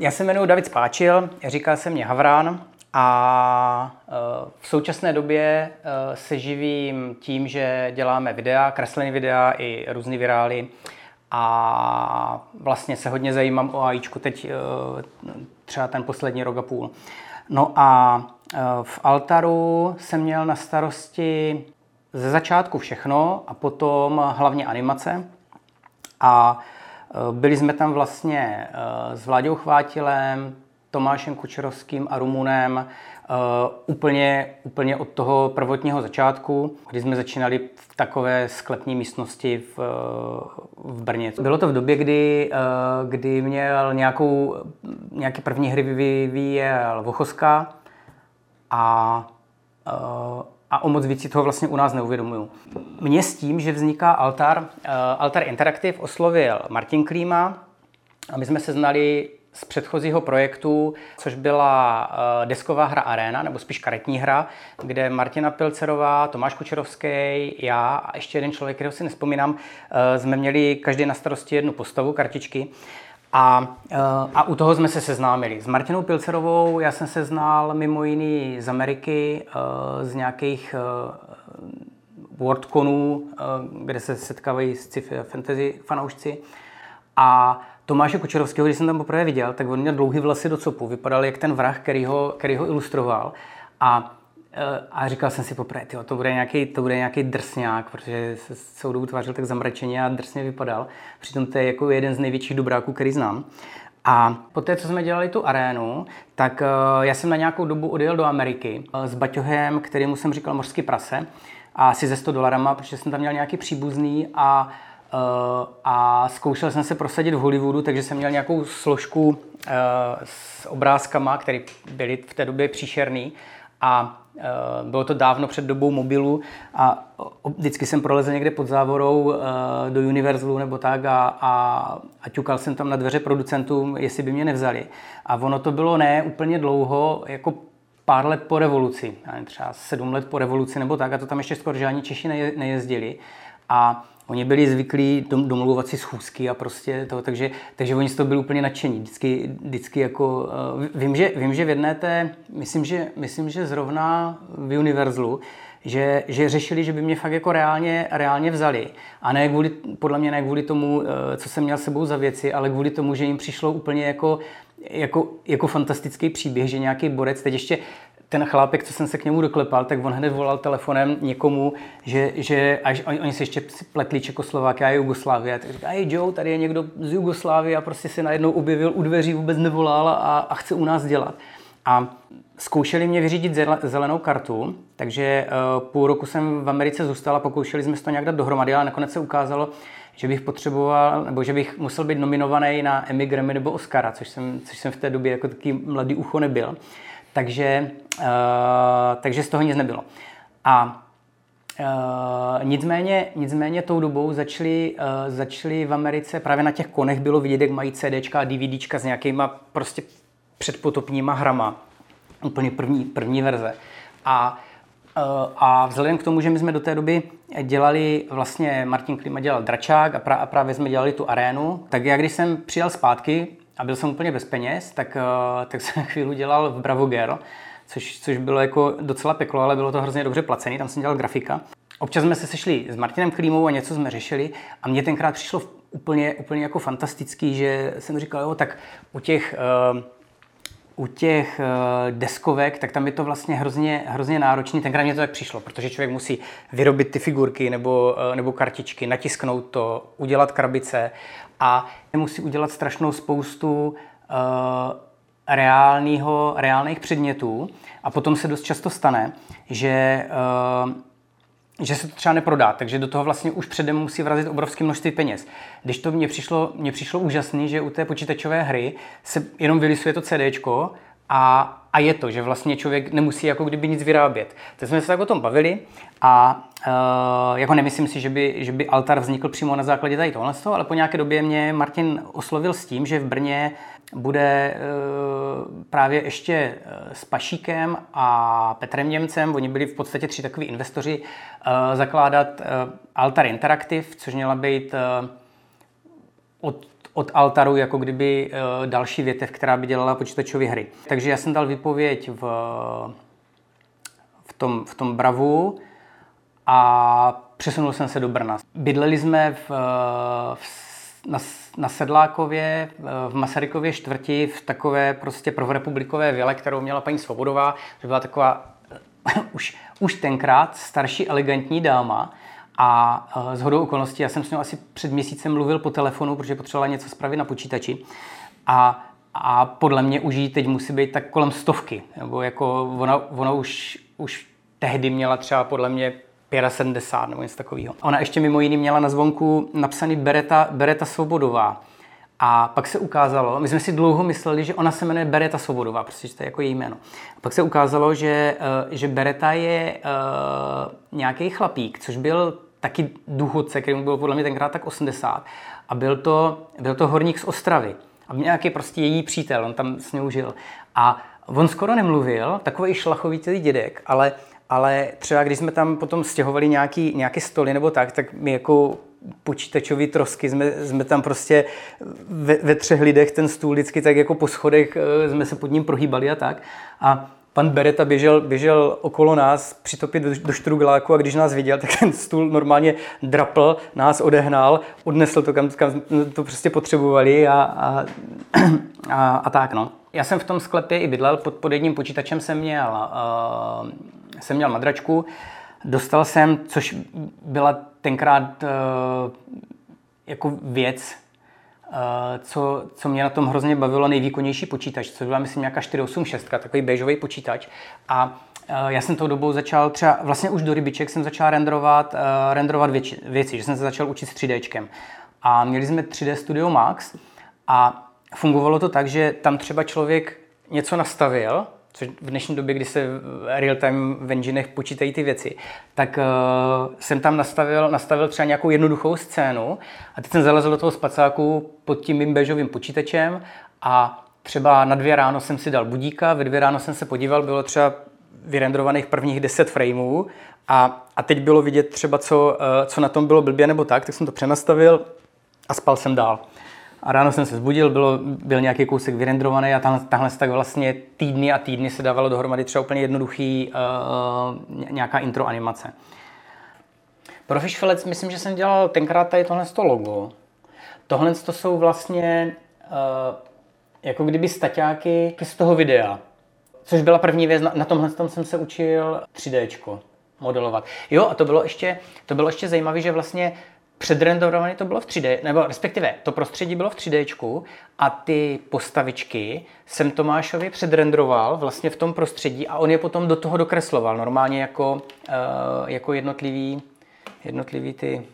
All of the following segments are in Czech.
Já se jmenuji David Spáčil, říká se mě Havrán a e, v současné době e, se živím tím, že děláme videa, kreslené videa i různé virály a vlastně se hodně zajímám o AIčku teď e, třeba ten poslední rok a půl. No a v Altaru jsem měl na starosti ze začátku všechno a potom hlavně animace. A byli jsme tam vlastně s Vláďou Chvátilem, Tomášem Kučerovským a Rumunem uh, úplně, úplně od toho prvotního začátku, kdy jsme začínali v takové sklepní místnosti v, v Brně. Bylo to v době, kdy, kdy měl nějakou, nějaké první hry vyvíjel Vochoska a a o moc víc si toho vlastně u nás neuvědomuju. Mně s tím, že vzniká Altar, uh, Altar Interactive oslovil Martin Klíma a my jsme se znali z předchozího projektu, což byla eh, desková hra Arena, nebo spíš karetní hra, kde Martina Pilcerová, Tomáš Kučerovský, já a ještě jeden člověk, kterého si nespomínám, eh, jsme měli každý na starosti jednu postavu, kartičky. A, eh, a u toho jsme se seznámili. S Martinou Pilcerovou já jsem se znal mimo jiný z Ameriky, z nějakých WordConů, kde se setkávají sci-fi fantasy fanoušci. A Tomáše Kučerovského, když jsem tam poprvé viděl, tak on měl dlouhý vlasy do copu, vypadal jak ten vrah, který ho, který ho ilustroval. A, eh, a říkal jsem si poprvé, tyjo, to bude nějaký, to bude nějaký drsňák, protože se celou dobu tvářil tak zamračeně a drsně vypadal. Přitom to je jako jeden z největších dobráků, který znám. A poté, co jsme dělali tu arénu, tak uh, já jsem na nějakou dobu odjel do Ameriky uh, s baťohem, kterýmu jsem říkal mořský prase, a asi ze 100 dolarama, protože jsem tam měl nějaký příbuzný a Eh, a zkoušel jsem se prosadit v Hollywoodu, takže jsem měl nějakou složku eh, s obrázkama, které byly v té době příšerný a eh, bylo to dávno před dobou mobilu a vždycky jsem prolezl někde pod závorou do Universalu nebo tak a, a, a ťukal jsem tam na dveře producentům, jestli by mě nevzali. A ono to bylo ne úplně dlouho, jako pár let po revoluci, třeba sedm let po revoluci nebo tak, a to tam ještě skoro žádní Češi nejezdili. A Oni byli zvyklí domluvat si schůzky a prostě to, takže, takže oni z toho byli úplně nadšení. Vždycky, vždycky jako, uh, vím, že, vím, že v jedné té, myslím, že, myslím, že zrovna v Universalu, že, že řešili, že by mě fakt jako reálně, reálně vzali. A ne kvůli, podle mě ne kvůli tomu, eh, co jsem měl sebou za věci, ale kvůli tomu, že jim přišlo úplně jako, jako, jako fantastický příběh, že nějaký borec, teď ještě ten chlápek, co jsem se k němu doklepal, tak on hned volal telefonem někomu, že, že až oni, oni se ještě pletli Čekoslováky a Jugoslávie. Tak říká, hej Joe, tady je někdo z Jugoslávie a prostě se najednou objevil u dveří, vůbec nevolal a, a chce u nás dělat. A zkoušeli mě vyřídit zelenou kartu, takže uh, půl roku jsem v Americe zůstal a pokoušeli jsme to nějak dát dohromady, ale nakonec se ukázalo, že bych potřeboval, nebo že bych musel být nominovaný na Emmy, Grammy nebo Oscara, což jsem, což jsem v té době jako taký mladý ucho nebyl. Takže, uh, takže z toho nic nebylo. A Uh, nicméně, nicméně tou dobou začali, uh, začali v Americe, právě na těch konech bylo vidět, jak mají CDčka a DVDčka s nějakýma prostě předpotopníma hrama. Úplně první, první verze. A, uh, a vzhledem k tomu, že my jsme do té doby dělali, vlastně Martin Klima dělal Dračák a, pra, a právě jsme dělali tu arénu, tak já když jsem přijel zpátky, a byl jsem úplně bez peněz, tak, eh, tak jsem chvíli dělal v Bravo Girl, což, což bylo jako docela peklo, ale bylo to hrozně dobře placený, tam jsem dělal grafika. Občas jsme se sešli s Martinem Klímou a něco jsme řešili a mně tenkrát přišlo úplně, úplně jako fantastický, že jsem říkal, jo, tak u těch, uh, u těch uh, deskovek, tak tam je to vlastně hrozně, hrozně náročný. Tenkrát mě to tak přišlo, protože člověk musí vyrobit ty figurky nebo, uh, nebo kartičky, natisknout to, udělat krabice a musí udělat strašnou spoustu uh, reálných předmětů a potom se dost často stane, že, uh, že se to třeba neprodá, takže do toho vlastně už předem musí vrazit obrovské množství peněz. Když to mně přišlo, mně přišlo úžasný, že u té počítačové hry se jenom vylisuje to CDčko a, a je to, že vlastně člověk nemusí jako kdyby nic vyrábět. Teď jsme se tak o tom bavili a uh, jako nemyslím si, že by, že by altar vznikl přímo na základě tady tohle, ale po nějaké době mě Martin oslovil s tím, že v Brně bude uh, právě ještě eh, s Pašíkem a Petrem Němcem, oni byli v podstatě tři takový investoři, uh, zakládat Altar Interactive, což měla být od od altaru jako kdyby další větev, která by dělala počítačové hry. Takže já jsem dal výpověď v, v, tom, v tom Bravu a přesunul jsem se do Brna. Bydleli jsme v, v na, na Sedlákově, v Masarykově čtvrti, v takové prostě prvorepublikové vile, kterou měla paní Svobodová, že byla taková už, už tenkrát starší elegantní dáma, a z hodou okolností, já jsem s ní asi před měsícem mluvil po telefonu, protože potřebovala něco spravit na počítači. A, a podle mě už jí teď musí být tak kolem stovky. Nebo jako ona, ona už, už tehdy měla třeba podle mě 75 nebo něco takového. Ona ještě mimo jiný měla na zvonku napsaný Bereta, Bereta Svobodová. A pak se ukázalo, my jsme si dlouho mysleli, že ona se jmenuje Bereta Svobodová, protože to je jako její jméno. A pak se ukázalo, že, eh, že Bereta je uh, nějaký chlapík, což byl taky důchodce, který mu byl podle mě tenkrát tak 80. A byl to, byl to horník z Ostravy. A nějaký prostě její přítel, on tam s ní žil. A on skoro nemluvil, takový šlachovitý dědek, ale, ale třeba když jsme tam potom stěhovali nějaký, nějaký stoly nebo tak, tak my jako počítačové trosky, jsme, jsme tam prostě ve, ve třech lidech ten stůl vždycky tak jako po schodech eh, jsme se pod ním prohýbali a tak. A pan Bereta běžel, běžel okolo nás přitopit do, do štrugeláku a když nás viděl, tak ten stůl normálně drapl, nás odehnal, odnesl to, kam, kam to prostě potřebovali a, a, a, a tak no. Já jsem v tom sklepě i bydlel, pod, pod jedním počítačem jsem měl, uh, jsem měl madračku, dostal jsem, což byla tenkrát uh, jako věc, Eh, co, co mě na tom hrozně bavilo, nejvýkonnější počítač, což byla, myslím, nějaká 486, takový béžový počítač. A eh, já jsem tou dobou začal třeba, vlastně už do rybiček jsem začal renderovat, renderovat věci, věci, že jsem se začal učit s 3D. A měli jsme 3D Studio Max a fungovalo to tak, že tam třeba člověk něco nastavil, což v dnešní době, kdy se real-time v enginech počítají ty věci, tak uh, jsem tam nastavil, nastavil třeba nějakou jednoduchou scénu a teď jsem zalezl do toho spacáku pod tím mým bežovým počítačem a třeba na dvě ráno jsem si dal budíka, ve dvě ráno jsem se podíval, bylo třeba vyrendrovaných prvních 10 frameů a, a teď bylo vidět třeba, co, uh, co na tom bylo blbě nebo tak, tak jsem to přenastavil a spal jsem dál. A ráno jsem se zbudil, bylo, byl nějaký kousek vyrendrovaný a tahle, tahle tak vlastně týdny a týdny se dávalo dohromady třeba úplně jednoduchý uh, nějaká intro animace. Pro Fishfellets myslím, že jsem dělal tenkrát tady tohle logo. Tohle to jsou vlastně uh, jako kdyby staťáky z toho videa. Což byla první věc, na, na tomhle tom jsem se učil 3D modelovat. Jo, a to bylo ještě, to bylo ještě zajímavé, že vlastně předrendorované to bylo v 3D, nebo respektive to prostředí bylo v 3D a ty postavičky jsem Tomášovi předrenderoval vlastně v tom prostředí a on je potom do toho dokresloval normálně jako, uh, jako jednotlivý, jednotlivý ty,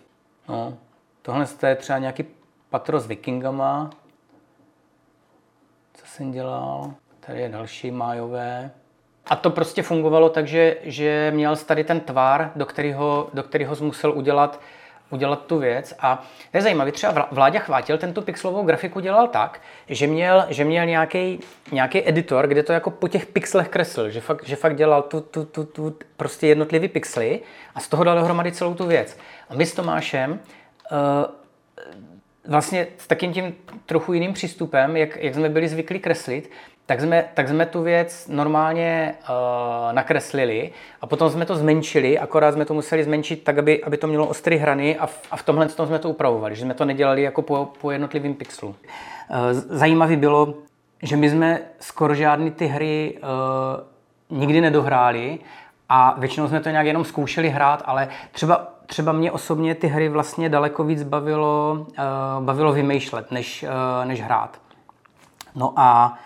no, tohle je třeba nějaký patro s vikingama, co jsem dělal, tady je další májové, a to prostě fungovalo tak, že, že měl tady ten tvar, do kterého, do kterého musel udělat udělat tu věc. A to je zajímavé, třeba Vláďa Chvátil ten tu pixelovou grafiku dělal tak, že měl, že měl nějaký, nějaký editor, kde to jako po těch pixelech kreslil, že fakt, že fakt dělal tu, tu, tu, tu prostě jednotlivý pixely a z toho dal dohromady celou tu věc. A my s Tomášem uh, vlastně s takým tím trochu jiným přístupem, jak, jak jsme byli zvyklí kreslit, tak jsme, tak jsme tu věc normálně uh, nakreslili a potom jsme to zmenšili, akorát jsme to museli zmenšit tak, aby, aby to mělo ostré hrany a v, a v tomhle tom jsme to upravovali, že jsme to nedělali jako po, po jednotlivým pixelu. Uh, zajímavé bylo, že my jsme skoro žádný ty hry uh, nikdy nedohráli a většinou jsme to nějak jenom zkoušeli hrát, ale třeba, třeba mě osobně ty hry vlastně daleko víc bavilo, uh, bavilo vymýšlet, než, uh, než hrát. No a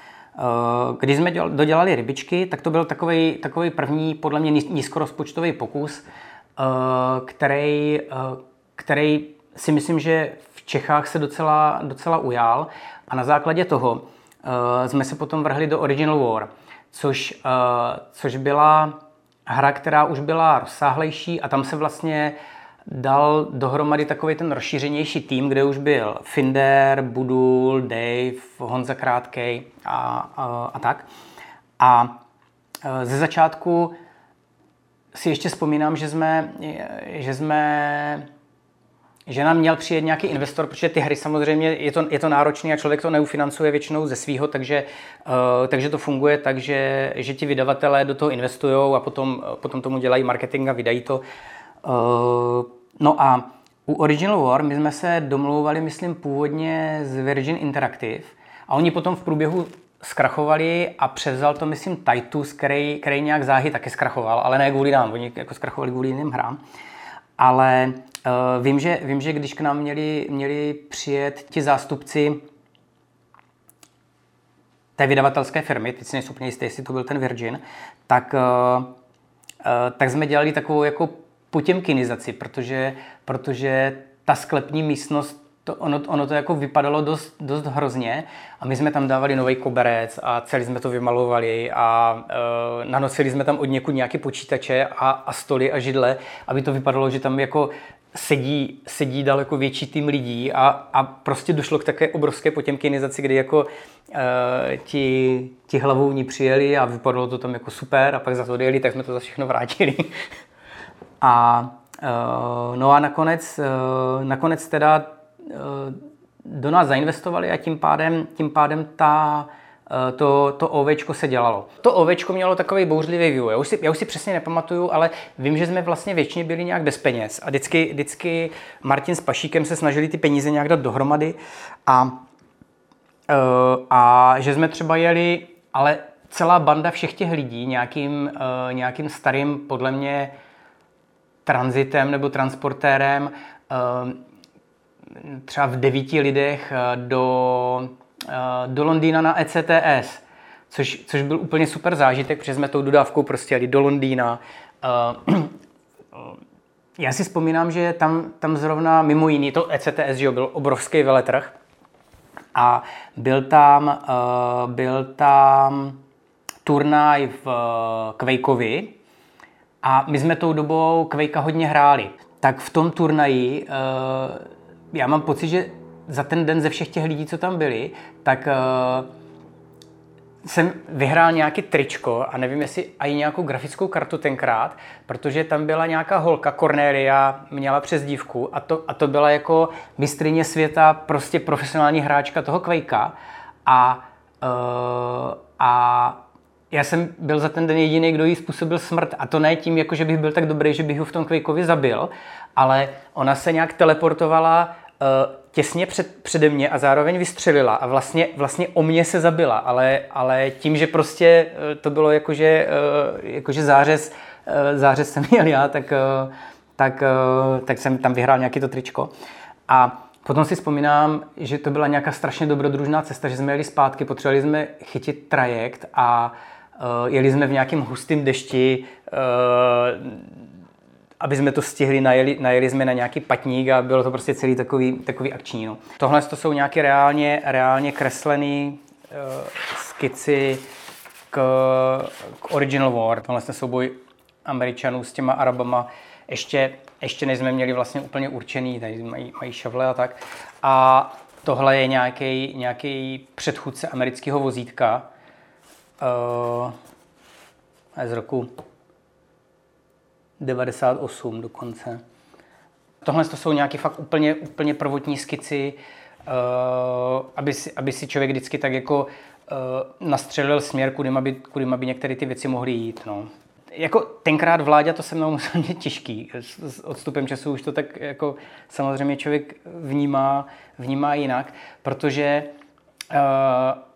když jsme dodělali rybičky, tak to byl takový, takový první, podle mě nízkorozpočtový pokus, eh, který, eh, který si myslím, že v Čechách se docela, docela ujal. A na základě toho jsme se potom vrhli do Original War, což, což byla hra, která už byla rozsáhlejší a tam se vlastně dal dohromady takový ten rozšířenější tým, kde už byl Finder, Budul, Dave, Honza Krátkej a, a, a tak. A e, ze začátku si ještě vzpomínám, že jsme, že jsme že nám měl přijet nějaký investor, protože ty hry samozřejmě je to, je to náročné a člověk to neufinancuje většinou ze svého, takže, uh, takže to funguje tak, že, že ti vydavatelé do toho investují a potom, potom tomu dělají marketing a vydají to. Uh, no a u Original War my jsme se domlouvali, myslím, původně z Virgin Interactive a oni potom v průběhu zkrachovali a převzal to, myslím, Titus, který, který nějak záhy taky zkrachoval, ale ne kvůli nám, oni jako zkrachovali kvůli jiným hrám. Ale uh, vím, že, vím, že když k nám měli, měli přijet ti zástupci té vydavatelské firmy, teď si nejsou úplně jistý, jestli to byl ten Virgin, tak, uh, uh, tak jsme dělali takovou jako potěmkinizaci, protože, protože ta sklepní místnost to, ono, ono to jako vypadalo dost, dost hrozně a my jsme tam dávali nový koberec a celý jsme to vymalovali a e, nanosili jsme tam od někud nějaké počítače a, a stoly a židle, aby to vypadalo, že tam jako sedí, sedí daleko větší tým lidí a, a prostě došlo k také obrovské potěmkinizaci, kdy jako e, ti, ti hlavovní přijeli a vypadalo to tam jako super a pak za to odjeli, tak jsme to za všechno vrátili. a e, no a nakonec, e, nakonec teda Eh, do nás zainvestovali a tím pádem, tím pádem ta, eh, to, to ovečko se dělalo. To ovečko mělo takový bouřlivý vývoj. Já už, si, já už si přesně nepamatuju, ale vím, že jsme vlastně většině byli nějak bez peněz. A vždycky, vždycky Martin s Pašíkem se snažili ty peníze nějak dát dohromady. A, eh, a že jsme třeba jeli, ale celá banda všech těch lidí nějakým, nějakým starým, podle mě, transitem nebo transportérem třeba v devíti lidech eh, do, eh, do Londýna na ECTS, což, což byl úplně super zážitek, protože jsme tou dodávkou prostě jeli do Londýna. Eh, já si vzpomínám, že tam, tam zrovna mimo jiný, to ECTS že byl obrovský veletrh a byl tam, byl tam turnaj v Quakeovi a my jsme tou dobou Quakea hodně hráli. Tak v tom turnaji já mám pocit, že za ten den ze všech těch lidí, co tam byli, tak uh, jsem vyhrál nějaký tričko a nevím, jestli i nějakou grafickou kartu tenkrát, protože tam byla nějaká holka, Cornelia, měla přes dívku a to, a to byla jako mistrině světa, prostě profesionální hráčka toho Quakea a, uh, a já jsem byl za ten den jediný, kdo jí způsobil smrt. A to ne tím, jako že bych byl tak dobrý, že bych ho v tom Quakeovi zabil, ale ona se nějak teleportovala uh, těsně před, přede mě a zároveň vystřelila a vlastně, vlastně o mě se zabila, ale, ale tím, že prostě uh, to bylo jakože, uh, jakože zářez, uh, zářez jsem měl já, tak, uh, tak, uh, tak jsem tam vyhrál nějaký to tričko. A Potom si vzpomínám, že to byla nějaká strašně dobrodružná cesta, že jsme jeli zpátky, potřebovali jsme chytit trajekt a uh, jeli jsme v nějakém hustém dešti, uh, aby jsme to stihli, najeli, najeli jsme na nějaký patník a bylo to prostě celý takový, takový akční. No. Tohle to jsou nějaké reálně, reálně kreslené uh, skici k, k Original War. Tohle je souboj Američanů s těma Arabama. Ještě, ještě než jsme měli vlastně úplně určený, tady mají, mají šavle a tak. A tohle je nějaký, nějaký předchůdce amerického vozítka, uh, z roku 98 dokonce. Tohle to jsou nějaké fakt úplně, úplně prvotní skici, uh, aby, si, aby si člověk vždycky tak jako uh, nastřelil směr, kudy by, kudy by některé ty věci mohly jít. No. Jako tenkrát vládě to se mnou musel těžký. S, s odstupem času už to tak jako samozřejmě člověk vnímá, vnímá jinak, protože uh,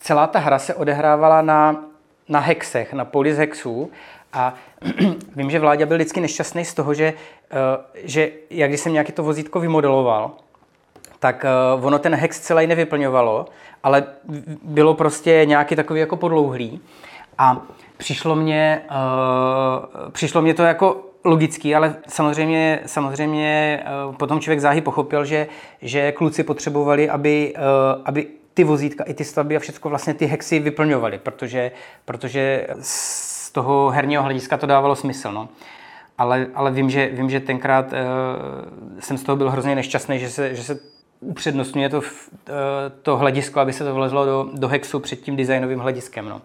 celá ta hra se odehrávala na, na hexech, na polis hexů a vím, že Vláďa byl vždycky nešťastný z toho, že, uh, že jak když jsem nějaký to vozítko vymodeloval, tak uh, ono ten hex celý nevyplňovalo, ale bylo prostě nějaký takový jako podlouhlý. A přišlo mě, uh, přišlo mě to jako logický, ale samozřejmě, samozřejmě potom člověk záhy pochopil, že, že kluci potřebovali, aby, aby ty vozítka, i ty stavby a všechno vlastně ty hexy vyplňovaly, protože, protože z toho herního hlediska to dávalo smysl. No. Ale, ale vím, že, vím, že tenkrát uh, jsem z toho byl hrozně nešťastný, že se, že se upřednostňuje to, uh, to hledisko, aby se to vlezlo do, do hexu před tím designovým hlediskem. No.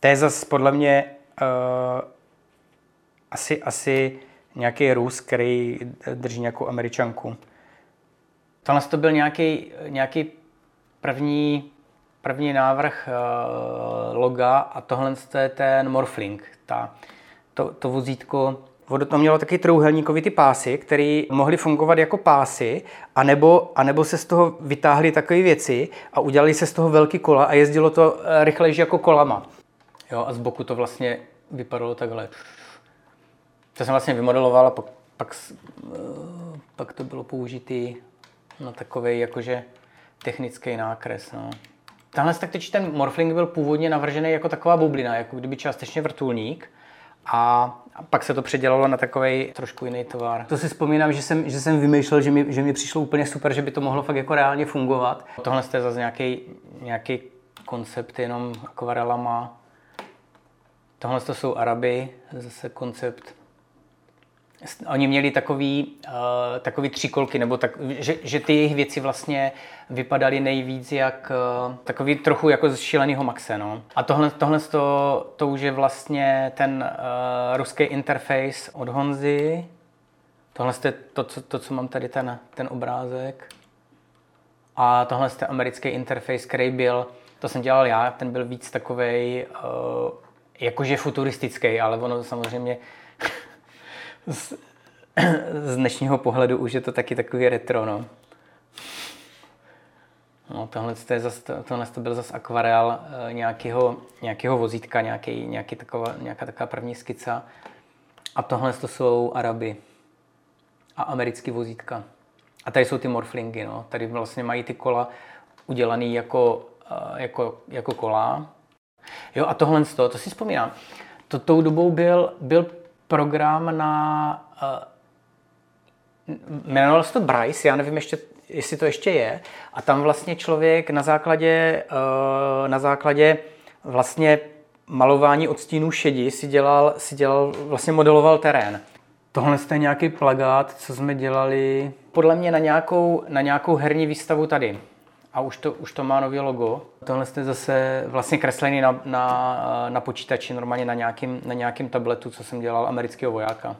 To je zase podle mě uh, asi, asi nějaký Rus, který drží nějakou američanku. Tohle to byl nějaký, nějaký první, první návrh uh, loga a tohle je ten Morphling. Ta, to, to vozítko to mělo taky trouhelníkový ty pásy, které mohly fungovat jako pásy, anebo, anebo se z toho vytáhly takové věci a udělali se z toho velký kola a jezdilo to eh, rychlejší jako kolama. Jo, a z boku to vlastně vypadalo takhle. To jsem vlastně vymodeloval a pak, pak, eh, pak to bylo použitý na takový jakože technický nákres. No. Tenhle tak ten Morphling byl původně navržený jako taková bublina, jako kdyby částečně vrtulník. A pak se to předělalo na takový trošku jiný tovar. To si vzpomínám, že jsem, že jsem vymýšlel, že mi, že mi přišlo úplně super, že by to mohlo fakt jako reálně fungovat. Tohle je zase nějaký, nějaký koncept jenom akvarelama. Tohle to jsou Araby, zase koncept Oni měli takový, uh, takový kolky, nebo tak, že, že ty jejich věci vlastně vypadaly nejvíc jak uh, takový trochu jako z šíleného Maxe. No. A tohle, tohle to, to už je vlastně ten uh, ruský interface od Honzy. Tohle je to, co, to, co mám tady, ten, ten obrázek. A tohle je americký interface, který byl, to jsem dělal já, ten byl víc takový uh, jakože futuristický, ale ono samozřejmě z, z dnešního pohledu už je to taky takový retro, no. No, tohle, to je zas, tohle to byl zase akvarel e, nějakého, nějakého vozítka, nějaký, nějaký taková, nějaká taková první skica. A tohle to jsou Araby a americký vozítka. A tady jsou ty morflingy, no. Tady vlastně mají ty kola udělané jako, e, jako, jako kola. Jo, a tohle to, to si vzpomínám. To tou dobou byl, byl program na uh, jmenovalo se to Bryce, já nevím ještě, jestli to ještě je. A tam vlastně člověk na základě, uh, na základě vlastně malování odstínů šedi si dělal, si dělal, vlastně modeloval terén. Tohle je nějaký plagát, co jsme dělali podle mě na nějakou, na nějakou herní výstavu tady. A už to, už to má nový logo. Tohle je zase vlastně kreslený na, na, na počítači, normálně na nějakým, na nějakým tabletu, co jsem dělal amerického vojáka.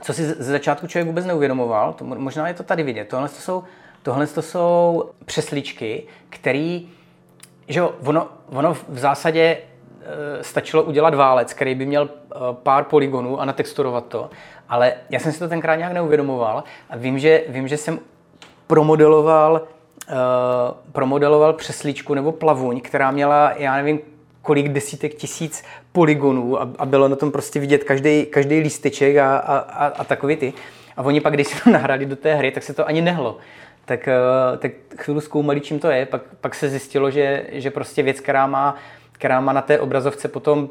Co si ze začátku člověk vůbec neuvědomoval, to, možná je to tady vidět, tohle to jsou, tohle to jsou přesličky, které, že jo, ono, ono v zásadě e, stačilo udělat válec, který by měl e, pár polygonů a natexturovat to, ale já jsem si to tenkrát nějak neuvědomoval a vím, že, vím, že jsem promodeloval promodeloval přesličku nebo plavuň, která měla, já nevím, kolik desítek tisíc polygonů a, a bylo na tom prostě vidět každý, každý lísteček a, a, a, a takový ty. A oni pak, když se to nahrali do té hry, tak se to ani nehlo. Tak, uh, tak chvíli zkoumali, čím to je. Pak, pak se zjistilo, že, že prostě věc, která má, která má na té obrazovce potom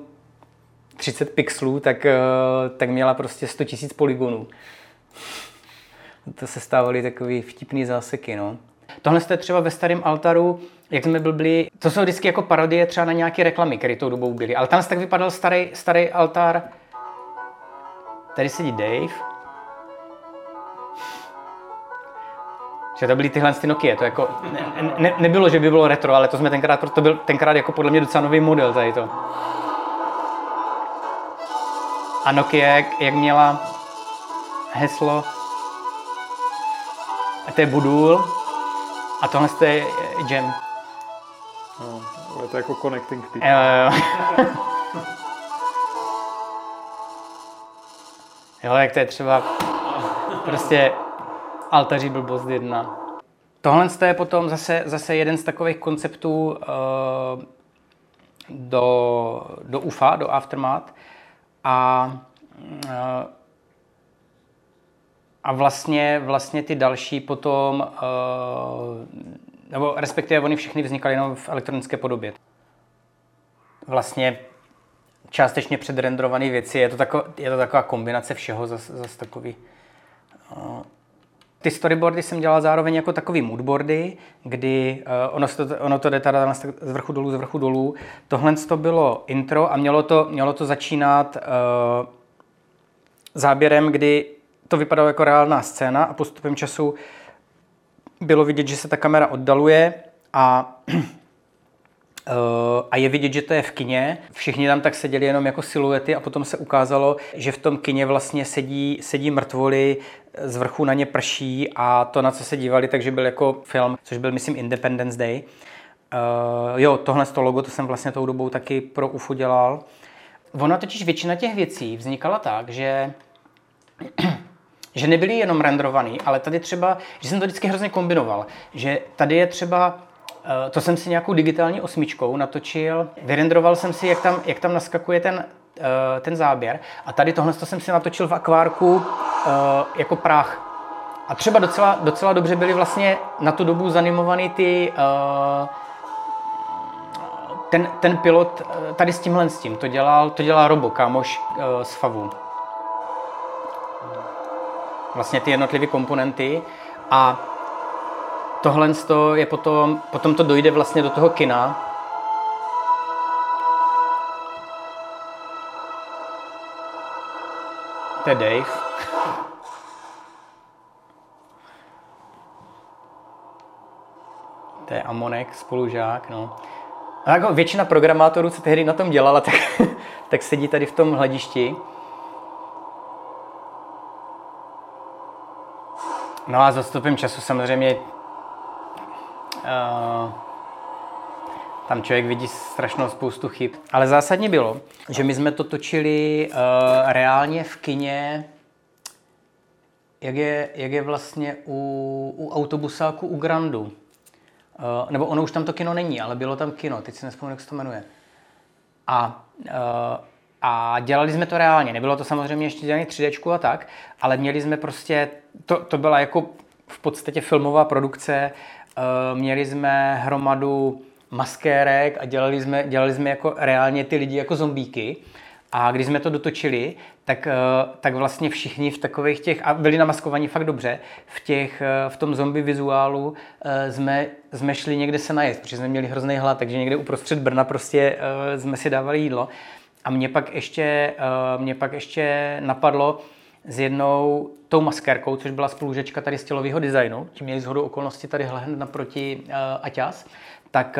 30 pixelů, tak, uh, tak měla prostě 100 000 polygonů. To se stávaly takový vtipný záseky, no. Tohle jste třeba ve starém altaru, jak jsme byli, to jsou vždycky jako parodie třeba na nějaké reklamy, které tou dobou byly. Ale tam tak vypadal starý, starý altar. Tady sedí Dave. Že to byly tyhle ty Nokia, to jako, ne, ne, nebylo, že by bylo retro, ale to jsme tenkrát, to byl tenkrát jako podle mě docela nový model tady to. A Nokia, jak, jak měla heslo, a to je Budul, a tohle je jam. No, je to jako connecting people. Jo, jo. jo, jak to je třeba prostě altaří blbost jedna. Tohle je potom zase, zase jeden z takových konceptů uh, do, do UFA, do Aftermath. A uh, a vlastně, vlastně ty další potom, uh, nebo respektive oni všechny vznikaly jenom v elektronické podobě. Vlastně částečně předrenderované věci, je to, taková, je to taková kombinace všeho, zase zas takový. Uh, ty storyboardy jsem dělal zároveň jako takový moodboardy, kdy uh, ono, to, ono to jde teda z vrchu dolů, z vrchu dolů. Tohle to bylo intro a mělo to, mělo to začínat záběrem, kdy to vypadalo jako reálná scéna a postupem času bylo vidět, že se ta kamera oddaluje a a je vidět, že to je v kině. Všichni tam tak seděli jenom jako siluety a potom se ukázalo, že v tom kině vlastně sedí, sedí mrtvoli, z vrchu na ně prší a to, na co se dívali, takže byl jako film, což byl, myslím, Independence Day. Uh, jo, tohle to logo, to jsem vlastně tou dobou taky pro UFO dělal. Ona totiž většina těch věcí vznikala tak, že že nebyly jenom renderovaný, ale tady třeba, že jsem to vždycky hrozně kombinoval, že tady je třeba eh, to jsem si nějakou digitální osmičkou natočil, vyrenderoval jsem si, jak tam, jak tam naskakuje ten, eh, ten záběr a tady tohle jsem si natočil v akvárku jako prach. A třeba docela, docela dobře byly vlastně na tu dobu zanimovaný ty ten, ten pilot eh, tady s tímhle s tím, to dělal, to dělal Robo, kámoš z Favu. Vlastně ty jednotlivé komponenty a tohle je potom, potom to dojde vlastně do toho kina, To je Dave. To je Amonek, spolužák, no. A jako většina programátorů, co tehdy na tom dělala, tak, tak sedí tady v tom hledišti. No a za stupem času samozřejmě uh, tam člověk vidí strašnou spoustu chyb. Ale zásadně bylo, že my jsme to točili uh, reálně v kině, jak je, jak je vlastně u, u autobusáku u Grandu. Uh, nebo ono už tam to kino není, ale bylo tam kino, teď si nespomínám, jak se to jmenuje. A, uh, a dělali jsme to reálně. Nebylo to samozřejmě ještě dělané 3D a tak, ale měli jsme prostě, to, to byla jako v podstatě filmová produkce, uh, měli jsme hromadu maskérek a dělali jsme, dělali jsme jako reálně ty lidi jako zombíky. A když jsme to dotočili, tak, eh, tak vlastně všichni v takových těch, a byli namaskovaní fakt dobře, v, těch, eh, v tom zombie vizuálu eh, jsme, jsme šli někde se najet, protože jsme měli hrozný hlad, takže někde uprostřed Brna prostě jsme si dávali jídlo. A mě pak ještě, mě pak ještě napadlo s jednou tou maskérkou, což byla spolužečka tady z tělového designu, tím měli zhodu okolností tady hned naproti Aťas, tak,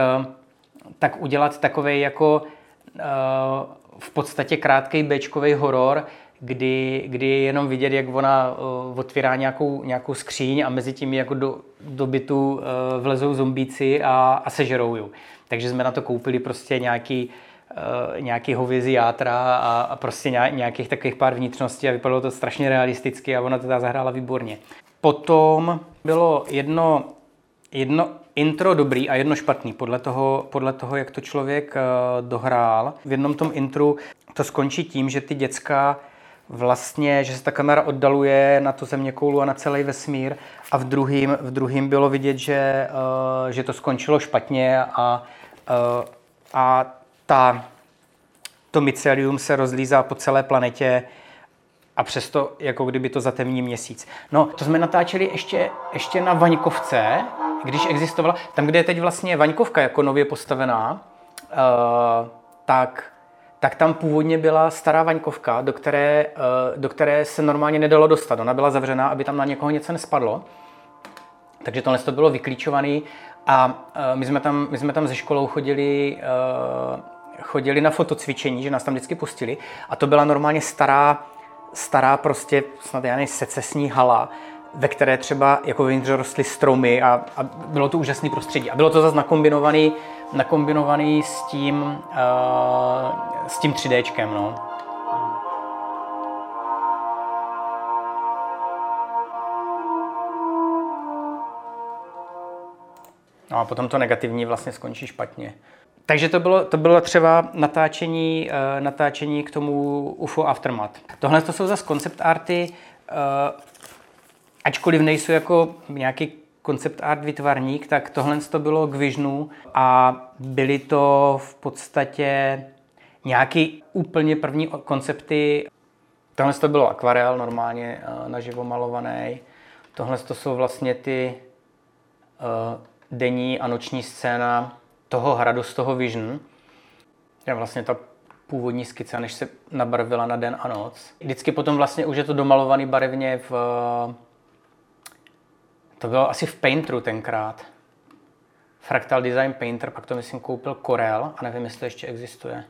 tak udělat takový jako v podstatě krátký bečkový horor, kdy, kdy je jenom vidět, jak ona uh, otvírá nějakou, nějakou skříň a mezi tím jako do, do bytu uh, vlezou zombíci a, a sežerou ju. Takže jsme na to koupili prostě nějaký, uh, nějaký hovězí játra a, a prostě nějakých takových pár vnitřností a vypadalo to strašně realisticky a ona to teda zahrála výborně. Potom bylo jedno, jedno intro dobrý a jedno špatný, podle toho, podle toho, jak to člověk uh, dohrál. V jednom tom intru to skončí tím, že ty děcka vlastně, že se ta kamera oddaluje na tu země koulu a na celý vesmír a v druhým, v druhým bylo vidět, že, uh, že to skončilo špatně a, uh, a ta, to mycelium se rozlízá po celé planetě a přesto jako kdyby to zatemní měsíc. No, to jsme natáčeli ještě, ještě na Vaňkovce, když existovala, tam, kde je teď vlastně Vaňkovka jako nově postavená, uh, tak, tak tam původně byla stará Vaňkovka, do které, uh, do které se normálně nedalo dostat. Ona byla zavřená, aby tam na někoho něco nespadlo. Takže tohle to bylo vyklíčované a uh, my, jsme tam, my jsme tam ze školou chodili, uh, chodili na fotocvičení, že nás tam vždycky pustili a to byla normálně stará, stará prostě snad já secesní hala, ve které třeba jako vevnitř rostly stromy a, a bylo to úžasné prostředí. A bylo to zase nakombinovaný, nakombinovaný s tím, uh, s tím 3Dčkem, no. No a potom to negativní vlastně skončí špatně. Takže to bylo, to bylo třeba natáčení, uh, natáčení k tomu UFO Aftermath. Tohle to jsou zase koncept arty, uh, ačkoliv nejsou jako nějaký koncept art vytvarník, tak tohle to bylo k Visionu a byly to v podstatě nějaký úplně první koncepty. Tohle to bylo akvarel normálně eh, naživo malovaný. Tohle to jsou vlastně ty uh, denní a noční scéna toho hradu z toho Vision. Je vlastně ta původní skica, než se nabarvila na den a noc. Vždycky potom vlastně už je to domalovaný barevně v to bylo asi v Painteru tenkrát. Fractal Design Painter, pak to myslím koupil Corel a nevím, jestli ještě existuje.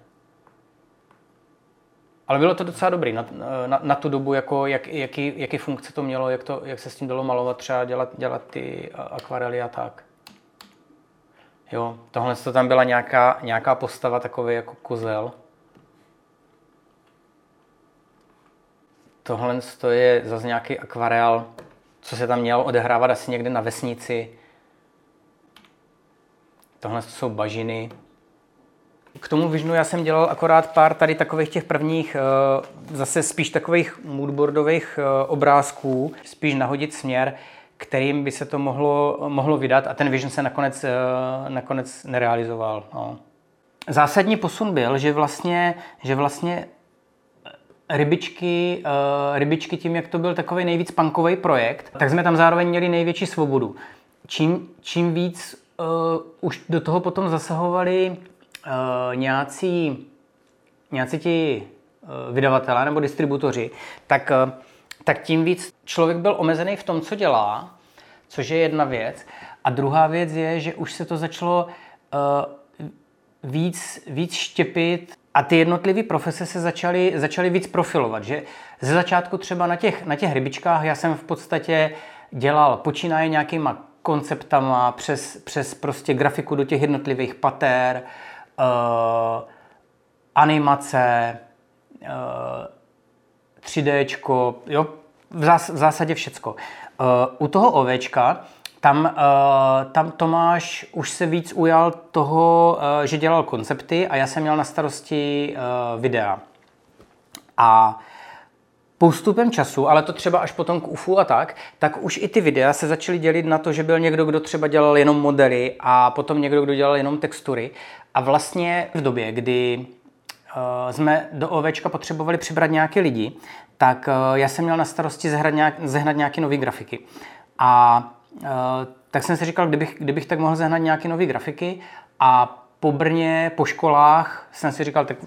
Ale bylo to docela dobrý na, na, na tu dobu, jako jak, jaký, jaký funkce to mělo, jak, to, jak se s tím dalo malovat, třeba dělat, dělat ty akvarely a tak. Jo, tohle to tam byla nějaká, nějaká postava, takový jako kozel. Tohle je zase nějaký akvarel, co se tam měl odehrávat asi někde na vesnici. Tohle jsou bažiny. K tomu Visionu já jsem dělal akorát pár tady takových těch prvních, eh, zase spíš takových moodboardových eh, obrázků, spíš nahodit směr, kterým by se to mohlo, mohlo vydat a ten Vision se nakonec, eh, nakonec nerealizoval. No. Zásadní posun byl, že vlastně, že vlastně rybičky, rybičky tím, jak to byl takový nejvíc punkový projekt, tak jsme tam zároveň měli největší svobodu. Čím, čím víc uh, už do toho potom zasahovali uh, nějací, nějací ti uh, vydavatelé nebo distributoři, tak, uh, tak tím víc člověk byl omezený v tom, co dělá, což je jedna věc. A druhá věc je, že už se to začalo uh, víc, víc štěpit a ty jednotlivé profese se začaly, začaly víc profilovat. Že ze začátku třeba na těch, na těch rybičkách já jsem v podstatě dělal, počínaje nějakýma konceptama, přes, přes prostě grafiku do těch jednotlivých pater, uh, animace, uh, 3D, jo, v, zás, v zásadě všecko. Uh, u toho ovečka, tam, uh, tam Tomáš už se víc ujal toho, uh, že dělal koncepty a já jsem měl na starosti uh, videa. A postupem času, ale to třeba až potom k UFU a tak, tak už i ty videa se začaly dělit na to, že byl někdo, kdo třeba dělal jenom modely a potom někdo, kdo dělal jenom textury. A vlastně v době, kdy jsme do OVčka potřebovali přibrat nějaké lidi, tak uh, já jsem měl na starosti zehnat, nějak, zehnat nějaké nové grafiky. A uh, tak jsem si říkal, kdybych, kdybych tak mohl zehnat nějaké nové grafiky a po Brně, po školách jsem si říkal, tak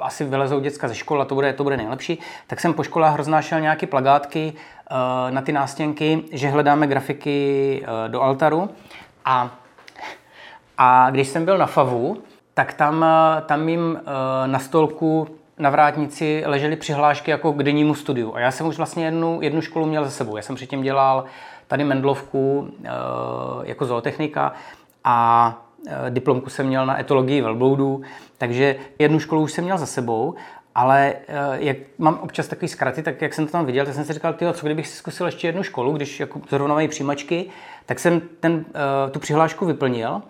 asi vylezou děcka ze školy a to bude, to bude nejlepší. Tak jsem po školách roznášel nějaké plagátky uh, na ty nástěnky, že hledáme grafiky uh, do altaru. A, a když jsem byl na FAVu, tak tam, uh, tam jim uh, na stolku na vrátnici ležely přihlášky jako k dennímu studiu. A já jsem už vlastně jednu, jednu školu měl za sebou. Já jsem předtím dělal tady Mendlovku uh, jako zootechnika a Eh, diplomku jsem měl na etologii velbloudů, takže jednu školu už jsem měl za sebou, ale eh, jak mám občas takový zkraty, tak jak jsem to tam viděl, tak jsem si říkal, tyjo, co kdybych si zkusil ještě jednu školu, když jako zrovna mají přijímačky, tak jsem ten, eh, tu přihlášku vyplnil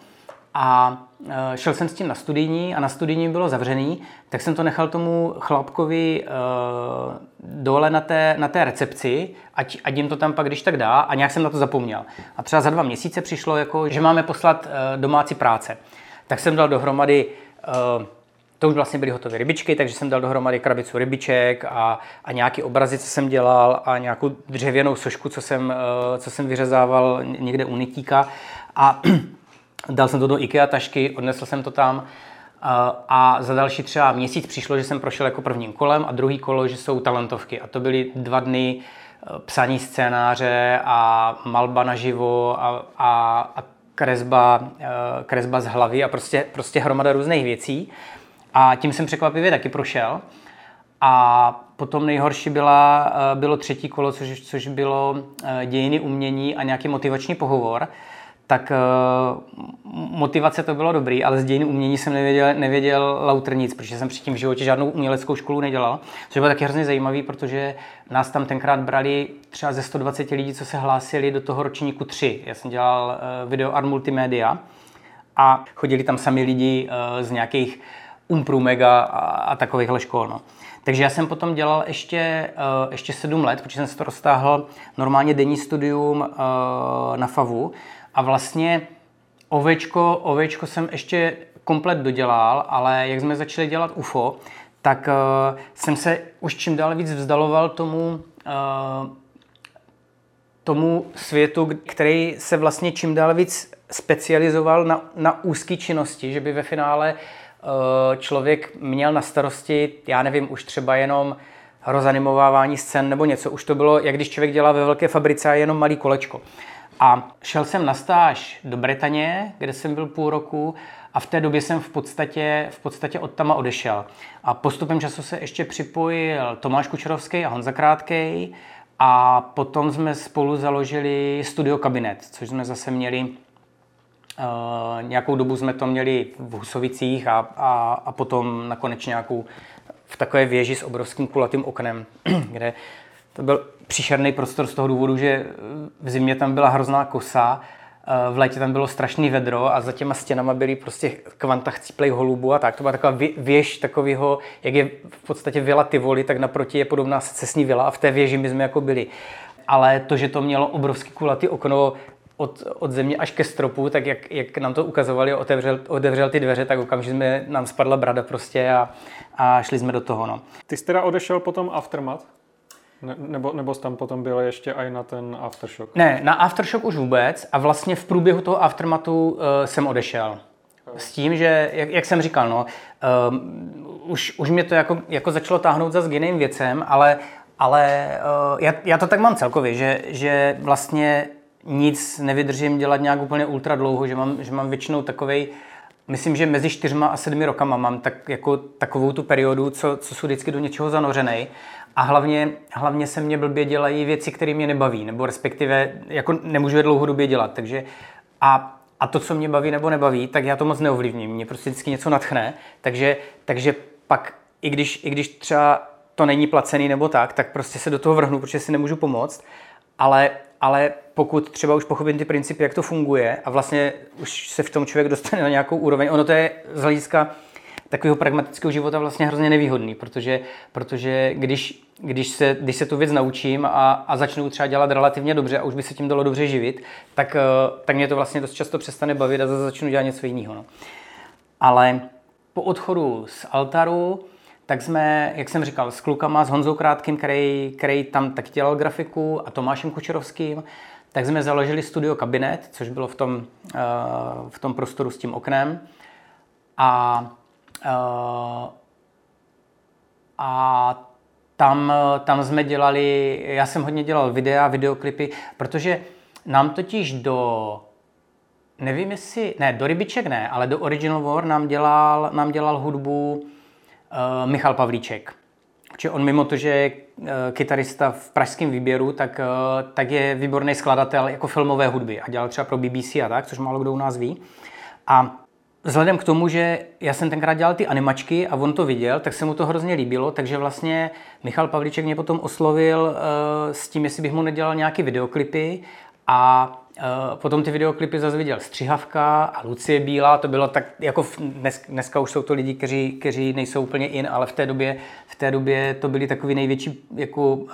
a Eh, šel jsem s tím na studijní a na studijní bylo zavřený, tak jsem to nechal tomu chlapkovi uh, dole na té, na té recepci, ať, ať jim to tam pak když tak dá a nějak jsem na to zapomněl. A třeba za dva měsíce přišlo, jako, že máme poslat uh, domácí práce. Tak jsem dal dohromady to už vlastně byly hotové rybičky, takže jsem dal dohromady krabicu rybiček a, a nějaký obrazy, co jsem dělal a nějakou dřevěnou sošku, co jsem, co jsem vyřezával někde u Nitíka. A Dal jsem to do IKEA tašky, odnesl jsem to tam a za další třeba měsíc přišlo, že jsem prošel jako prvním kolem a druhý kolo, že jsou talentovky. A to byly dva dny e, psaní scénáře a malba naživo a, a, a kresba, e, kresba z hlavy a prostě, prostě hromada různých věcí. A tím jsem překvapivě taky prošel. A potom nejhorší byla, e, bylo třetí kolo, což, což bylo dějiny umění a nějaký motivační pohovor tak uh, motivace to bylo dobrý, ale z dějin umění jsem nevěděl, nevěděl lauter nic, protože jsem předtím v životě žádnou uměleckou školu nedělal. Což bylo taky hrozně zajímavý, protože nás tam tenkrát brali třeba ze 120 lidí, co se hlásili do toho ročníku 3. Já jsem dělal uh, video art multimédia a chodili tam sami lidi uh, z nějakých Umprumega a, a takovýchhle škol. No. Takže já jsem potom dělal ještě, ještě sedm let, protože jsem se to roztáhl normálně denní studium na FAVu, a vlastně ovečko, ovečko jsem ještě komplet dodělal, ale jak jsme začali dělat UFO, tak uh, jsem se už čím dál víc vzdaloval tomu, uh, tomu světu, který se vlastně čím dál víc specializoval na, na úzké činnosti, že by ve finále uh, člověk měl na starosti, já nevím, už třeba jenom rozanimovávání scén nebo něco. Už to bylo, jak když člověk dělá ve velké fabrice a jenom malý kolečko. A šel jsem na stáž do Bretaně, kde jsem byl půl roku a v té době jsem v podstatě, v podstatě od tama odešel. A postupem času se ještě připojil Tomáš Kučerovský a Honza Krátkej a potom jsme spolu založili Studio Kabinet, což jsme zase měli Uh, nějakou dobu jsme to měli v Husovicích a, a, a potom nakonec nějakou v takové věži s obrovským kulatým oknem, kde to byl příšerný prostor z toho důvodu, že v zimě tam byla hrozná kosa, v létě tam bylo strašný vedro a za těma stěnama byly prostě kvanta chcíplej holubu a tak. To byla taková věž takového, jak je v podstatě vila Tivoli, tak naproti je podobná secesní vila a v té věži my jsme jako byli. Ale to, že to mělo obrovský kulatý okno, od, od země až ke stropu, tak jak, jak nám to ukazovali, otevřel, otevřel ty dveře, tak okamžitě jsme, nám spadla brada prostě a, a šli jsme do toho. No. Ty jsi teda odešel potom Aftermath? Ne, nebo, nebo jsi tam potom byl ještě i na ten Aftershock? Ne, na Aftershock už vůbec a vlastně v průběhu toho Aftermathu uh, jsem odešel. S tím, že, jak, jak jsem říkal, no, um, už, už mě to jako, jako začalo táhnout za jiným věcem, ale, ale uh, já, já to tak mám celkově, že, že vlastně nic nevydržím dělat nějak úplně ultra dlouho, že mám, že mám většinou takovej, myslím, že mezi čtyřma a sedmi rokama mám tak, jako takovou tu periodu, co, co jsou vždycky do něčeho zanořený. A hlavně, hlavně se mě blbě dělají věci, které mě nebaví, nebo respektive jako nemůžu je dlouhodobě dělat. Takže a, a to, co mě baví nebo nebaví, tak já to moc neovlivním. Mě prostě vždycky něco natchne. Takže, takže pak, i když, i když třeba to není placený nebo tak, tak prostě se do toho vrhnu, protože si nemůžu pomoct. Ale ale pokud třeba už pochopím ty principy, jak to funguje a vlastně už se v tom člověk dostane na nějakou úroveň, ono to je z hlediska takového pragmatického života vlastně hrozně nevýhodný, protože, protože když, když, se, když se tu věc naučím a, a začnu třeba dělat relativně dobře a už by se tím dalo dobře živit, tak, eh, tak mě to vlastně dost často přestane bavit a zase začnu dělat něco jiného. No. Ale po odchodu z altaru tak jsme, jak jsem říkal, s klukama, s Honzou Krátkým, který, který tam tak dělal grafiku a Tomášem Kučerovským, tak jsme založili studio Kabinet, což bylo v tom, uh, v tom prostoru s tím oknem. A, uh, a tam, tam jsme dělali, já jsem hodně dělal videa, videoklipy, protože nám totiž do, nevím jestli, ne, do Rybiček ne, ale do Original War nám dělal, nám dělal hudbu uh, Michal Pavlíček. Protože on mimo to, že je uh, kytarista v pražském výběru, tak, uh, tak je výborný skladatel jako filmové hudby a dělal třeba pro BBC a tak, což málo kdo u nás ví. A vzhledem k tomu, že já jsem tenkrát dělal ty animačky a on to viděl, tak se mu to hrozně líbilo, takže vlastně Michal Pavlíček mě potom oslovil uh, s tím, jestli bych mu nedělal nějaké videoklipy a Eh, potom ty videoklipy zase viděl Střihavka a Lucie Bílá, to bylo tak, jako dnes, dneska už jsou to lidi, kteří, kteří nejsou úplně in, ale v té době, v té době to byly takový největší jako uh,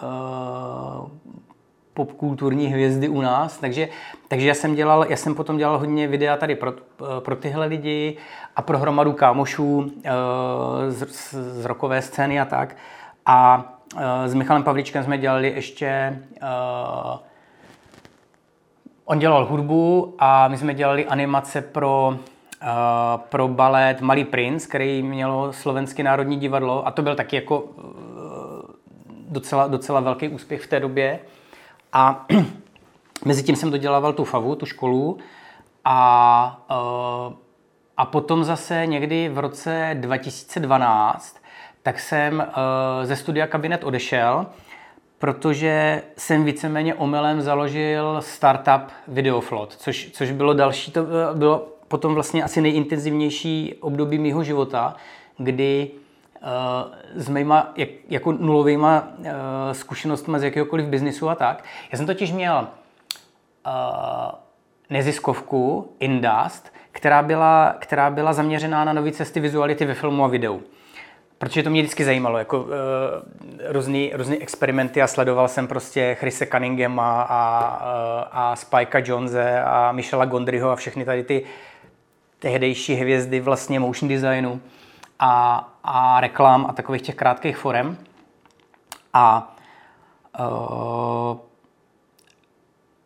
popkulturní hvězdy u nás, takže, takže já jsem dělal, já jsem potom dělal hodně videa tady pro, eh, pro tyhle lidi a pro hromadu kámošů uh, z, z rokové scény a tak. A uh, s Michalem Pavlíčkem jsme dělali ještě uh, On dělal hudbu a my jsme dělali animace pro, uh, pro balet Malý princ, který mělo Slovenské národní divadlo. A to byl taky jako uh, docela, docela velký úspěch v té době. A mezi tím jsem dodělával tu favu, tu školu. A, uh, a potom zase někdy v roce 2012 tak jsem uh, ze studia Kabinet odešel protože jsem víceméně omylem založil startup Videoflot, což, což bylo další, to eh, bylo potom vlastně asi nejintenzivnější období mého života, kdy uh, s mýma jak, jako nulovýma uh, zkušenostmi z jakéhokoliv biznisu a tak. Já jsem totiž měl uh, neziskovku Indust, která byla, která byla zaměřená na nové cesty vizuality ve filmu a videu protože to mě vždycky zajímalo, jako uh, různý, různý experimenty a sledoval jsem prostě Chrise Cunninghama a, a, a Spikea Jonese a Michela Gondryho a všechny tady ty tehdejší hvězdy vlastně motion designu a, a reklam a takových těch krátkých forem. A, uh,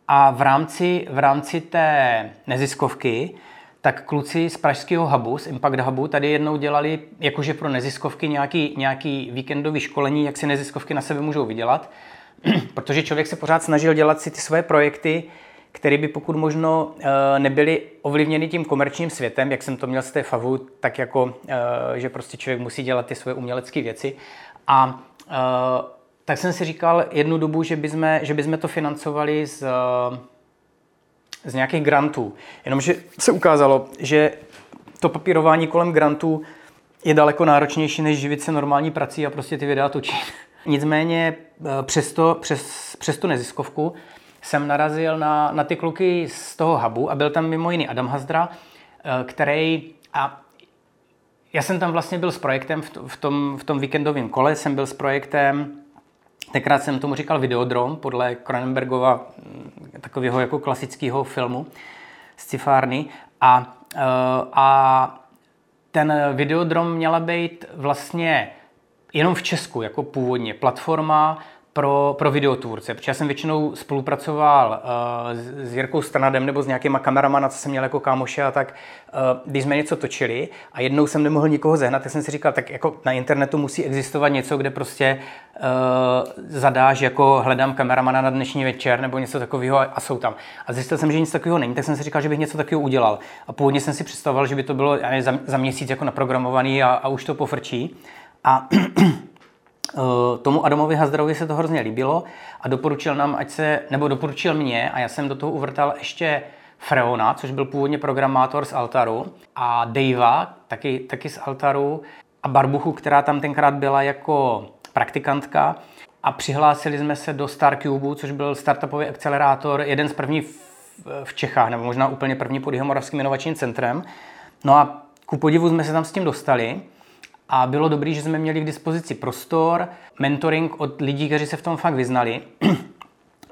a v rámci, v rámci té neziskovky tak kluci z pražského hubu, z Impact Hubu, tady jednou dělali jakože pro neziskovky nějaký, nějaký víkendový školení, jak si neziskovky na sebe můžou vydělat, protože člověk se pořád snažil dělat si ty své projekty, které by pokud možno nebyly ovlivněny tím komerčním světem, jak jsem to měl z té favu, tak jako, že prostě člověk musí dělat ty svoje umělecké věci. A tak jsem si říkal jednu dobu, že bychom, že bychom to financovali z, z nějakých grantů. Jenomže se ukázalo, že to papírování kolem grantů je daleko náročnější, než živit se normální prací a prostě ty videa točit. Nicméně eh, přesto, přes, přes tu neziskovku jsem narazil na, na ty kluky z toho hubu a byl tam mimo jiný Adam Hazdra, eh, který a já jsem tam vlastně byl s projektem v tom, v tom víkendovém kole, jsem byl s projektem, tenkrát jsem tomu říkal Videodrom, podle Cronenbergova mm, takového jako klasického filmu z cifárny. A, eh, a ten Videodrom měla být vlastně jenom v Česku, jako původně, platforma pro, pro videotvůrce, protože já jsem většinou spolupracoval uh, s Jirkou Stranadem nebo s nějakýma kamerama, na co jsem měl jako kámoše a tak, uh, když jsme něco točili a jednou jsem nemohl nikoho zehnat, tak jsem si říkal, tak jako na internetu musí existovat něco, kde prostě uh, zadáš, jako hledám kameramana na dnešní večer nebo něco takového a, a jsou tam. A zjistil jsem, že nic takového není, tak jsem si říkal, že bych něco takového udělal. A původně jsem si představoval, že by to bylo za, za měsíc jako naprogramovaný a, a už to pofrčí. A tomu Adamovi Hazdrovi se to hrozně líbilo a doporučil nám, ať se, nebo doporučil mě a já jsem do toho uvrtal ještě Freona, což byl původně programátor z Altaru a Davea, taky, taky z Altaru a Barbuchu, která tam tenkrát byla jako praktikantka a přihlásili jsme se do StarCube, což byl startupový akcelerátor, jeden z prvních v Čechách, nebo možná úplně první pod Jihomoravským inovačním centrem. No a ku podivu jsme se tam s tím dostali a bylo dobré, že jsme měli k dispozici prostor, mentoring od lidí, kteří se v tom fakt vyznali.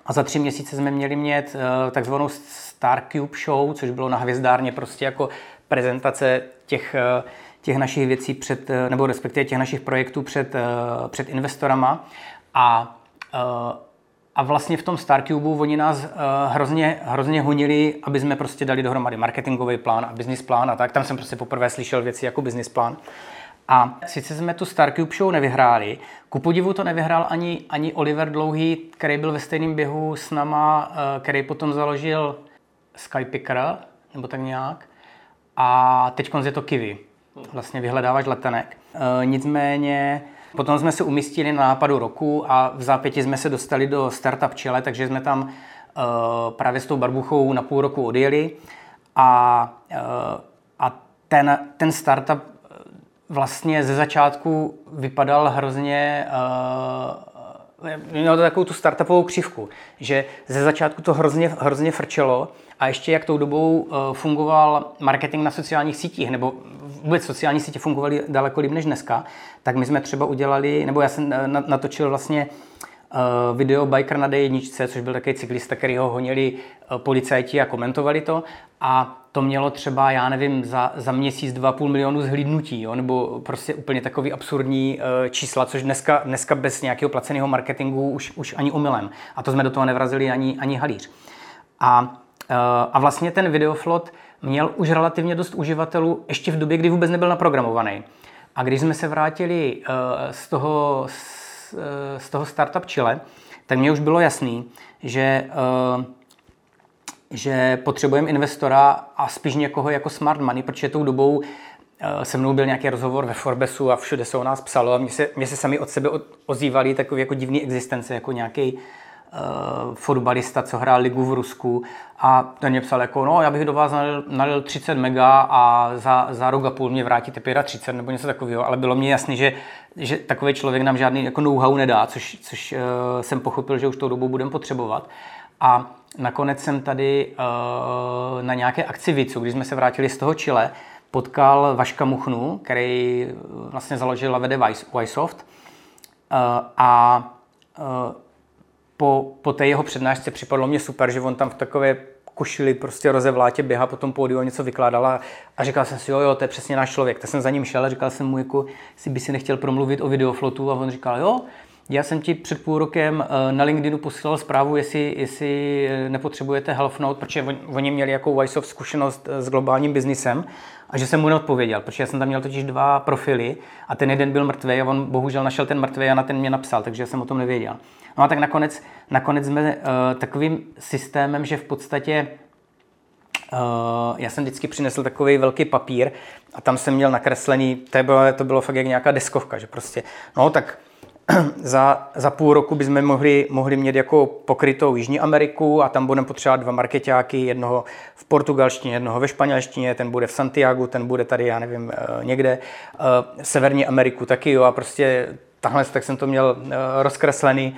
A za tři měsíce jsme měli mít uh, takzvanou Starcube Show, což bylo na hvězdárně prostě jako prezentace těch, uh, těch našich věcí před, uh, nebo respektive těch našich projektů před, před investorama. A a vlastně v tom Starcube oni nás hrozně, hrozně honili, aby jsme prostě dali dohromady marketingový plán a business plán a tak. Tam jsem prostě poprvé slyšel věci jako business plán. A sice jsme tu Starcube Show nevyhráli, ku podivu to nevyhrál ani, ani Oliver Dlouhý, který byl ve stejném běhu s náma, eh, který potom založil Skypicker, nebo tak nějak. A teď je to Kiwi, vlastně vyhledávač letenek. E, nicméně potom jsme se umístili na nápadu roku a v zápěti jsme se dostali do Startup Chile, takže jsme tam e, právě s tou barbuchou na půl roku odjeli. A, a ten, ten startup vlastně ze začátku vypadal hrozně uh, měl to takovou tu startupovou křivku, že ze začátku to hrozně, hrozně frčelo a ještě jak tou dobou uh, fungoval marketing na sociálních sítích, nebo vůbec sociální sítě fungovaly daleko líp než dneska, tak my jsme třeba udělali, nebo já jsem natočil vlastně video Biker na D1, což byl takový cyklista, který ho honili policajti a komentovali to a to mělo třeba, já nevím, za, za měsíc 2,5 milionu zhlídnutí, jo? nebo prostě úplně takový absurdní uh, čísla, což dneska, dneska bez nějakého placeného marketingu už, už ani umylem. A to jsme do toho nevrazili ani, ani halíř. A, uh, a vlastně ten videoflot měl už relativně dost uživatelů ještě v době, kdy vůbec nebyl naprogramovaný. A když jsme se vrátili uh, z, toho, z, z toho startup Chile, tak mě už bylo jasný, že uh, že potřebujeme investora a spíš někoho jako smart money, protože tou dobou eh, se mnou byl nějaký rozhovor ve Forbesu a všude se o nás psalo a mě se, mě se sami od sebe ozývali takové jako divné existence, jako nějaký uh, fotbalista, co hrál ligu v Rusku a ten mě psal jako, no já bych do vás nalil, nalil 30 mega a za, za rok a půl mě vrátíte 35 nebo něco takového, ale bylo mě jasné, že, že takový člověk nám žádný jako know-how nedá, což, což uh, jsem pochopil, že už tou dobou budeme potřebovat. A nakonec jsem tady uh, na nějaké akci VICu, když jsme se vrátili z toho Chile, potkal Vaška Muchnu, který vlastně založil a vede Vysoft. Uh, a uh, po, po té jeho přednášce připadlo mě super, že on tam v takové košili prostě rozevlátě běhá po tom pódiu a něco vykládala a říkal jsem si, jo, jo, to je přesně náš člověk. Tak jsem za ním šel a říkal jsem mu, jako, jestli by si nechtěl promluvit o videoflotu a on říkal, jo, Já jsem ti před půl rokem eh, na LinkedInu posílal zprávu, jestli, jestli eh, nepotřebujete Health Note, protože oni měli jakou Wiseoff zkušenost eh, s globálním biznisem a že jsem mu neodpověděl, protože já jsem tam měl totiž dva profily a ten jeden byl mrtvý a on bohužel našel ten mrtvý a na ten mě napsal, takže jsem o tom nevěděl. No a tak nakonec, nakonec jsme uh, takovým systémem, že v podstatě uh, já jsem vždycky přinesl takový velký papír a tam jsem měl nakreslený, to bylo, to bylo fakt jak nějaká deskovka, že prostě, no tak za, za půl roku bychom mohli, mohli mít jako pokrytou Jižní Ameriku a tam budeme potřebovat dva marketáky, jednoho v portugalštině, jednoho ve španělštině, ten bude v Santiago, ten bude tady, já nevím, eh, někde, eh, Severní Ameriku taky, jo, a prostě tahle, tak jsem to měl eh, rozkreslený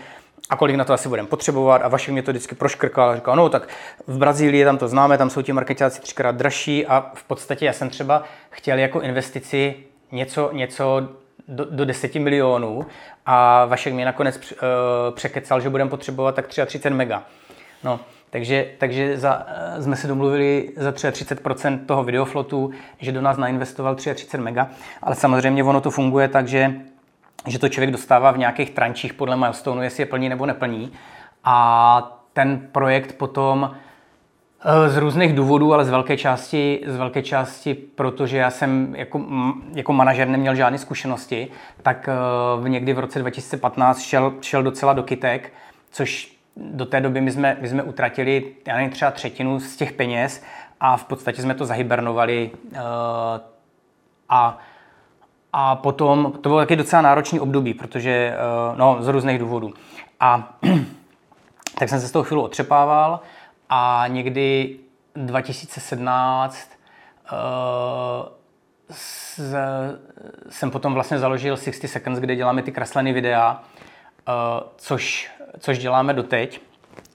a kolik na to asi budeme potřebovat. A Vašek mě to vždycky proškrkal a říkal, no tak v Brazílii tam to známe, tam jsou ti marketáci třikrát dražší a v podstatě já jsem třeba chtěl jako investici něco, něco do, do 10 milionů a Vašek mi nakonec uh, překecal, že budeme potřebovat tak 33 mega. No, takže, takže za, uh, jsme se domluvili za 33% toho videoflotu, že do nás nainvestoval 33 mega, ale samozřejmě ono to funguje tak, že, že to člověk dostává v nějakých trančích podle milestoneu, jestli je plní nebo neplní. A ten projekt potom Eh, z různých důvodů, ale z velké části, z velké části protože já jsem jako, jako manažer neměl žádné zkušenosti, tak eh, v někdy v roce 2015 šel, šel docela do kytek, což do té doby my jsme, my jsme utratili, já nevím, třeba třetinu z těch peněz a v podstatě jsme to zahibernovali eh, a a potom, to bylo taky docela náročný období, protože, no, z různých důvodů. A tak jsem se z toho chvíli otřepával, a někdy 2017 uh, z, jsem potom vlastně založil 60 Seconds, kde děláme ty kreslené videa, uh, což, což děláme doteď.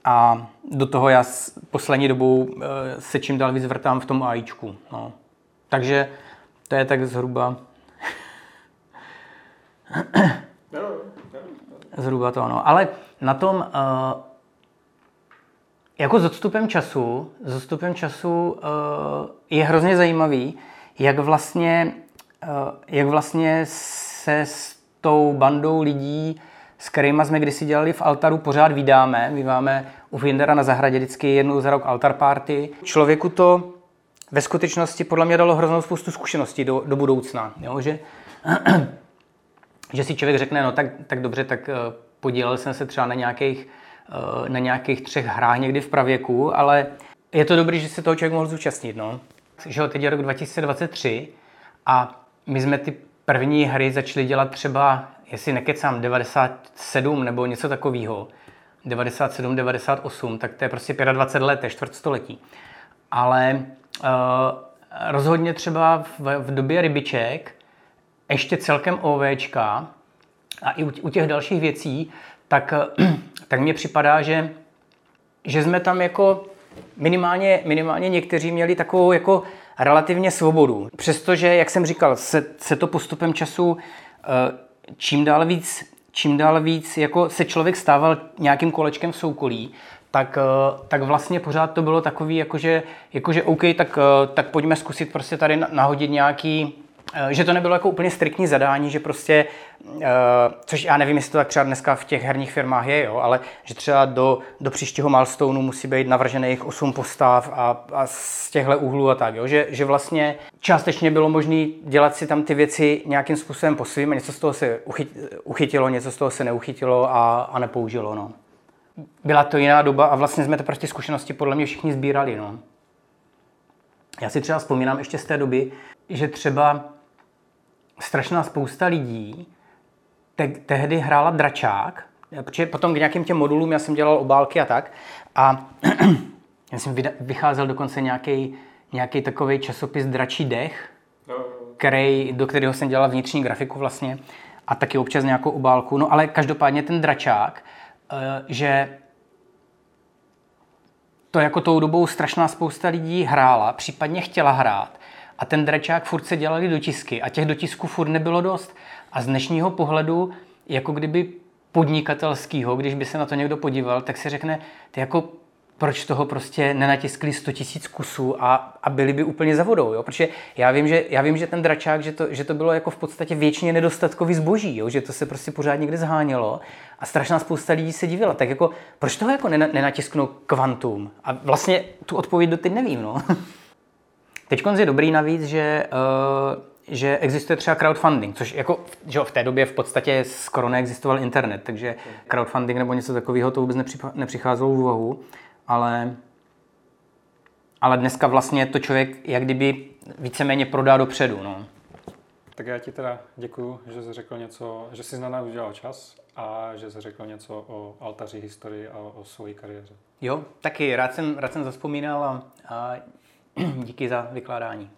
A do toho já s poslední dobou uh, se čím dál víc vrtám v tom AIčku. No. Takže to je tak zhruba... zhruba to, no. Ale na tom, uh, jako s odstupem času, s odstupem času uh, je hrozně zajímavý, jak vlastně, uh, jak vlastně se s tou bandou lidí, s kterými jsme kdysi dělali v Altaru, pořád vydáme. My máme u Findera na zahradě vždycky jednou za rok altar party. Člověku to ve skutečnosti podle mě dalo hroznou spoustu zkušeností do, do budoucna. Jo? Že, že si člověk řekne, no tak, tak dobře, tak uh, podílel jsem se třeba na nějakých Eh, na nějakých třech hrách někdy v pravěku, ale je to dobré, že se toho člověk mohl zúčastnit. No. Že teď je rok 2023 a my jsme ty první hry začali dělat třeba, jestli nekecám, 97 nebo něco takového. 97, 98, tak to je prostě 25 let, je čtvrtstoletí. Ale uh, rozhodně třeba v, v době rybiček, ještě celkem OVčka a i u, u těch dalších věcí, tak tak mně připadá, že, že jsme tam jako minimálně, minimálně někteří měli takovou jako relativně svobodu. Přestože, jak jsem říkal, se, se to postupem času eh, čím dál víc, čím dál víc jako se člověk stával nějakým kolečkem v soukolí, tak, eh, tak vlastně pořád to bylo takový, jakože, jakože OK, tak, eh, tak pojďme zkusit prostě tady nahodit nějaký, že to nebylo jako úplně striktní zadání, že prostě, eh, což já nevím, jestli to tak třeba dneska v těch herních firmách je, jo, ale že třeba do, do příštího milestoneu musí být navržených 8 postav a, a z těchto úhlů a tak, jo, že, že vlastně částečně bylo možné dělat si tam ty věci nějakým způsobem po svým a něco z toho se uchytilo, něco z toho se neuchytilo a, a nepoužilo, no. Byla to jiná doba a vlastně jsme to prostě zkušenosti podle mě všichni sbírali, no. Já si třeba vzpomínám ještě z té doby, že třeba strašná spousta lidí te- tehdy hrála dračák, protože potom k nějakým těm modulům já jsem dělal obálky a tak a já jsem vycházel dokonce nějaký nějaký takový časopis Dračí dech, který, do kterého jsem dělal vnitřní grafiku vlastně a taky občas nějakou obálku. No ale každopádně ten dračák, eh, že to jako tou dobou strašná spousta lidí hrála, případně chtěla hrát a ten dračák furt se dělali dotisky a těch dotisků furt nebylo dost. A z dnešního pohledu, jako kdyby podnikatelského, když by se na to někdo podíval, tak si řekne, ty jako proč toho prostě nenatiskli 100 tisíc kusů a, a byli by úplně za vodou, jo? Protože já vím, že, já vím, že ten dračák, že to, že to bylo jako v podstatě většině nedostatkový zboží, jo? že to se prostě pořád někde zhánělo a strašná spousta lidí se divila. Tak jako, proč toho jako nenatisknou kvantum? A vlastně tu odpověď doteď nevím, no. Teď je dobrý navíc, že uh, že existuje třeba crowdfunding, což jako že v té době v podstatě skoro neexistoval internet, takže crowdfunding nebo něco takového to vůbec nepřicházelo v úvahu, ale, ale dneska vlastně to člověk jak kdyby víceméně prodá dopředu. No. Tak já ti teda děkuju, že jsi řekl něco, že jsi na nás udělal čas a že jsi řekl něco o altaři historii a o své kariéře. Jo, taky rád jsem, rád jsem zaspomínal a, a díky za vykládání.